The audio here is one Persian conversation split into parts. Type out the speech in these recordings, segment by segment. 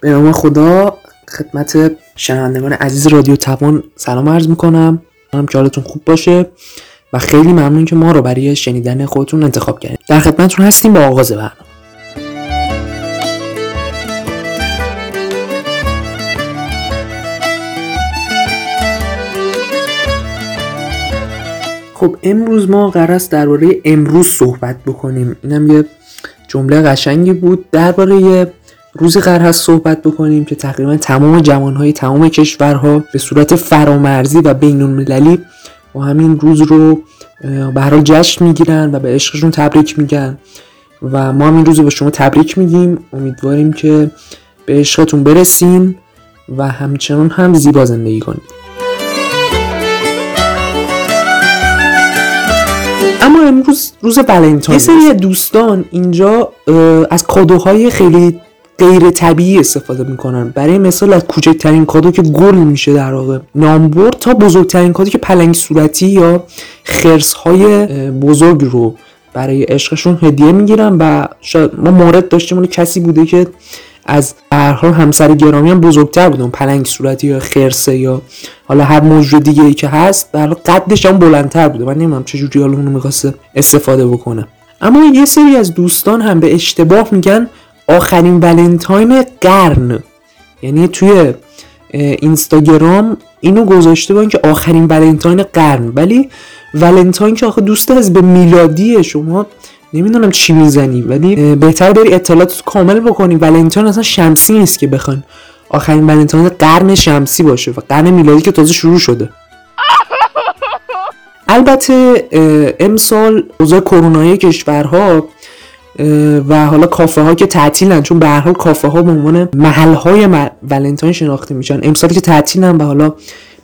به نام خدا خدمت شنوندگان عزیز رادیو توان. سلام عرض می‌کنم. هم که حالتون خوب باشه و خیلی ممنون که ما رو برای شنیدن خودتون انتخاب کردیم در خدمتتون هستیم با آغاز برنامه. خب امروز ما قرار است درباره امروز صحبت بکنیم. اینم یه جمله قشنگی بود. درباره روزی قرار هست صحبت بکنیم که تقریبا تمام جوانهای تمام کشورها به صورت فرامرزی و بین المللی با همین روز رو به هر جشن می‌گیرن و به عشقشون تبریک میگن. و ما هم این روز رو به شما تبریک میگیم. امیدواریم که به عشقتون برسیم و همچنان هم زیبا زندگی کنیم. اما امروز روز ولنتاین یه سری دوستان اینجا از کادوهای خیلی غیر طبیعی استفاده می‌کنن. برای مثال از کوچکترین کادو که گل میشه در واقع. نامبر تا بزرگترین کادو که پلنگ صورتی یا خرس های بزرگ رو برای عشقشون هدیه می‌گیرن و شاید ما مورد داشتیم اون کسی بوده که از هر همسر گرامی هم بزرگتر بوده پلنگ صورتی یا خرسه یا حالا هر موجود دیگه ای که هست در قدش هم بلندتر بوده. من نمی‌دونم چه جوری حالا اونو می‌خواسته استفاده بکنه. اما یه سری از دوستان هم به اشتباه میگن آخرین ولنتاین قرن. یعنی توی اینستاگرام اینو گذاشته بودن که آخرین ولنتاین قرن. ولی ولنتاین که آخه دوست از به میلادی شما نمی‌دونم چی می‌زنی. ولی بهتر بری اطلاعات کامل بکنی. ولنتاین اصلا شمسی نیست که بخوان آخرین ولنتاین قرن شمسی باشه و قرن میلادی که تازه شروع شده. البته امسال اوضاع کرونایی کشورها و حالا کافه ها که تعطیلن چون به هر حال کافه ها به عنوان محل های ولنتاین شناخته میشن. امسال که تعطیلن و حالا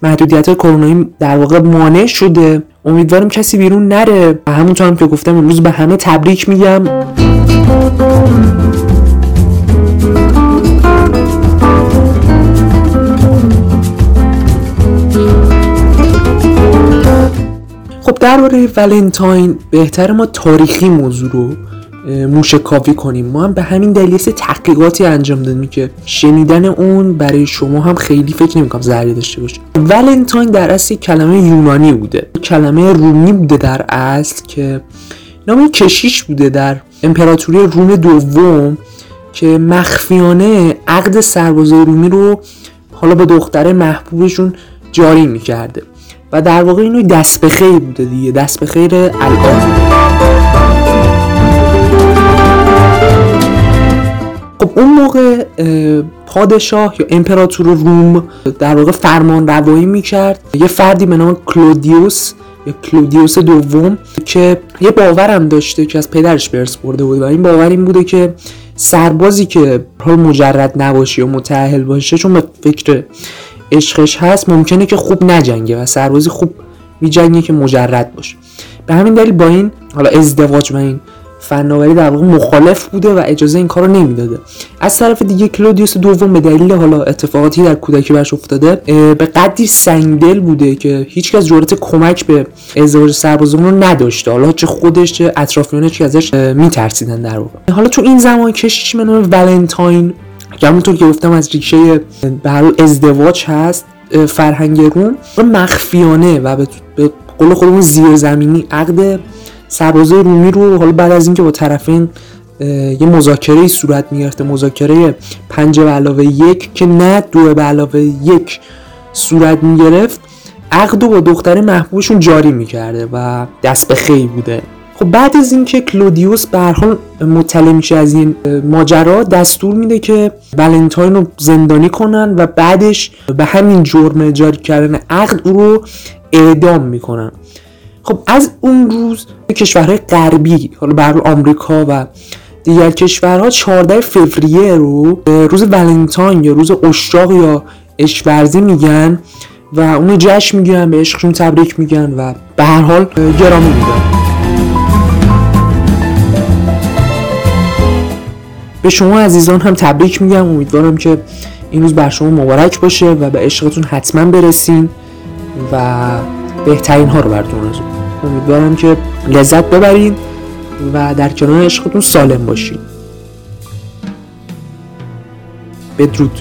محدودیت کرونایی در واقع مانع شده. امیدوارم کسی بیرون نره. و همونطور هم که گفتم امروز به همه تبریک میگم. خب درباره ولنتاین بهتر ما تاریخی موضوع رو موشکافی کنیم. ما هم به همین دلیل سه تحقیقاتی انجام دادیم که شنیدن اون برای شما هم خیلی فکر نمی‌کنم ضرری داشته باشه. ولنتاین در اصل کلمه یونانی بوده. کلمه رومی بوده در اصل که نام کشیش بوده در امپراتوری روم دوم که مخفیانه عقد سربازای رومی رو حالا با دختر محبوبشون جاری می‌کرده. و در واقع اینو دست به خیر بوده دیگه. دست به خیر الان. اون موقع پادشاه یا امپراتور روم در واقع فرمان روایی می‌کرد. یه فردی به نام کلودیوس یا کلودیوس دوم که یه باورم داشته که از پدرش برس برده بود و این باور این بوده که سربازی که حال مجرد نباشه یا متعهل باشه چون به فکر عشقش هست ممکنه که خوب نجنگه و سربازی خوب میجنگه که مجرد باشه. به همین دلیل با این حالا ازدواج و این فناوری در واقع مخالف بوده و اجازه این کارو نمی‌داده. از طرف دیگه کلودیوس دوم به دلیل حالا اتفاقاتی در کودکی برش افتاده به قدری سنگدل بوده که هیچکس جرأت کمک به ازدواج سربازان رو نداشته. حالا چه خودش چه اطرافیانش که ازش میترسیدن در واقع. حالا تو این زمان کشیش به نام ولنتاین که همونطور که گفتم از ریشه به ازدواج هست فرهنگ روم مخفیانه و به قول خودمون زیرزمینی عقد سربازای رومی رو حالا بعد از اینکه با طرفین یه مذاکره صورت می‌گرفته مذاکره پنج به علاوه یک که نه دو به علاوه یک صورت می‌گرفت عقد با دختر محبوبشون جاری می‌کرده و دست به خیلی بوده. خب بعد از اینکه کلودیوس به حال مطلع میشه از این ماجرا دستور میده که ولنتاین رو زندانی کنن و بعدش به همین جرم جاری کردن عقد او رو اعدام می‌کنن. خب از اون روز کشورهای غربی حالا بر آمریکا و دیگر کشورها 14 فوریه رو روز ولنتاین یا روز اشراق یا اشورزی میگن و اون جشن می‌گیرن به عشقشون تبریک میگن و به هر حال گرامی میدن به شما عزیزان هم تبریک میگم. امیدوارم که این روز بر شما مبارک باشه و به عشقتون حتما برسین و بهترین ها رو براتون آرزو امیدوارم که لذت ببرین و در کنار عشقتون سالم باشین. بدرود.